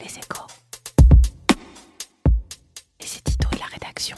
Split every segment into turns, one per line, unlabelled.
Les échos. Et c'est Tito et la rédaction.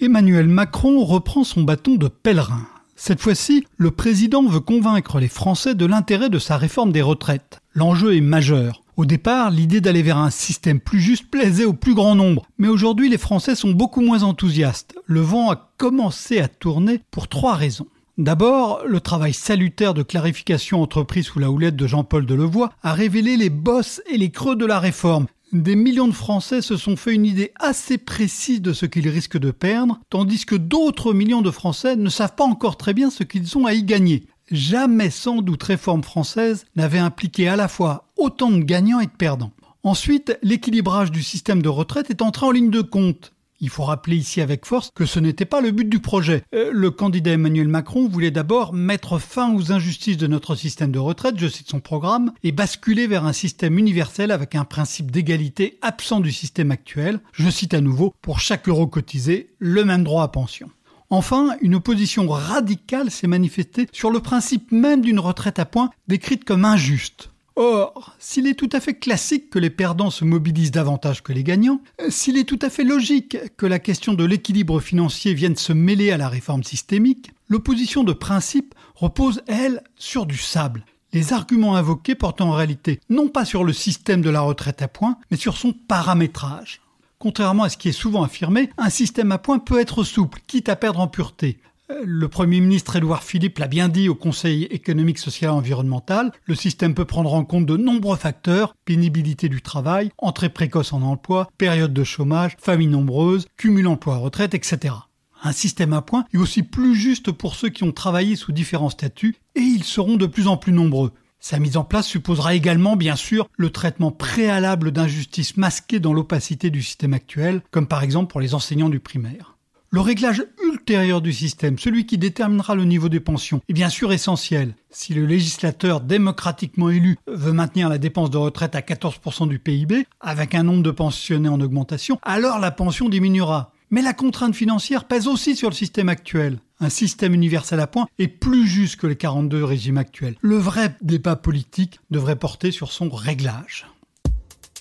Emmanuel Macron reprend son bâton de pèlerin. Cette fois-ci, le président veut convaincre les Français de l'intérêt de sa réforme des retraites. L'enjeu est majeur. Au départ, l'idée d'aller vers un système plus juste plaisait au plus grand nombre, mais aujourd'hui les Français sont beaucoup moins enthousiastes. Le vent a commencé à tourner pour trois raisons. D'abord, le travail salutaire de clarification entrepris sous la houlette de Jean-Paul Delevoye a révélé les bosses et les creux de la réforme. Des millions de Français se sont fait une idée assez précise de ce qu'ils risquent de perdre, tandis que d'autres millions de Français ne savent pas encore très bien ce qu'ils ont à y gagner. Jamais sans doute réforme française n'avait impliqué à la fois autant de gagnants et de perdants. Ensuite, l'équilibrage du système de retraite est entré en ligne de compte. Il faut rappeler ici avec force que ce n'était pas le but du projet. Euh, le candidat Emmanuel Macron voulait d'abord mettre fin aux injustices de notre système de retraite, je cite son programme, et basculer vers un système universel avec un principe d'égalité absent du système actuel. Je cite à nouveau, pour chaque euro cotisé, le même droit à pension. Enfin, une opposition radicale s'est manifestée sur le principe même d'une retraite à points décrite comme injuste. Or, s'il est tout à fait classique que les perdants se mobilisent davantage que les gagnants, s'il est tout à fait logique que la question de l'équilibre financier vienne se mêler à la réforme systémique, l'opposition de principe repose, elle, sur du sable. Les arguments invoqués portent en réalité non pas sur le système de la retraite à points, mais sur son paramétrage. Contrairement à ce qui est souvent affirmé, un système à points peut être souple, quitte à perdre en pureté. Le Premier ministre Édouard Philippe l'a bien dit au Conseil économique, social et environnemental, le système peut prendre en compte de nombreux facteurs, pénibilité du travail, entrée précoce en emploi, période de chômage, famille nombreuse, cumul emploi-retraite, etc. Un système à points est aussi plus juste pour ceux qui ont travaillé sous différents statuts, et ils seront de plus en plus nombreux. Sa mise en place supposera également, bien sûr, le traitement préalable d'injustices masquées dans l'opacité du système actuel, comme par exemple pour les enseignants du primaire. Le réglage ultérieur du système, celui qui déterminera le niveau des pensions, est bien sûr essentiel. Si le législateur démocratiquement élu veut maintenir la dépense de retraite à 14% du PIB, avec un nombre de pensionnés en augmentation, alors la pension diminuera. Mais la contrainte financière pèse aussi sur le système actuel. Un système universel à points est plus juste que les 42 régimes actuels. Le vrai débat politique devrait porter sur son réglage.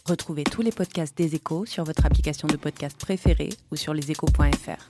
Retrouvez tous les podcasts des échos sur votre application de podcast préférée ou sur leséchos.fr.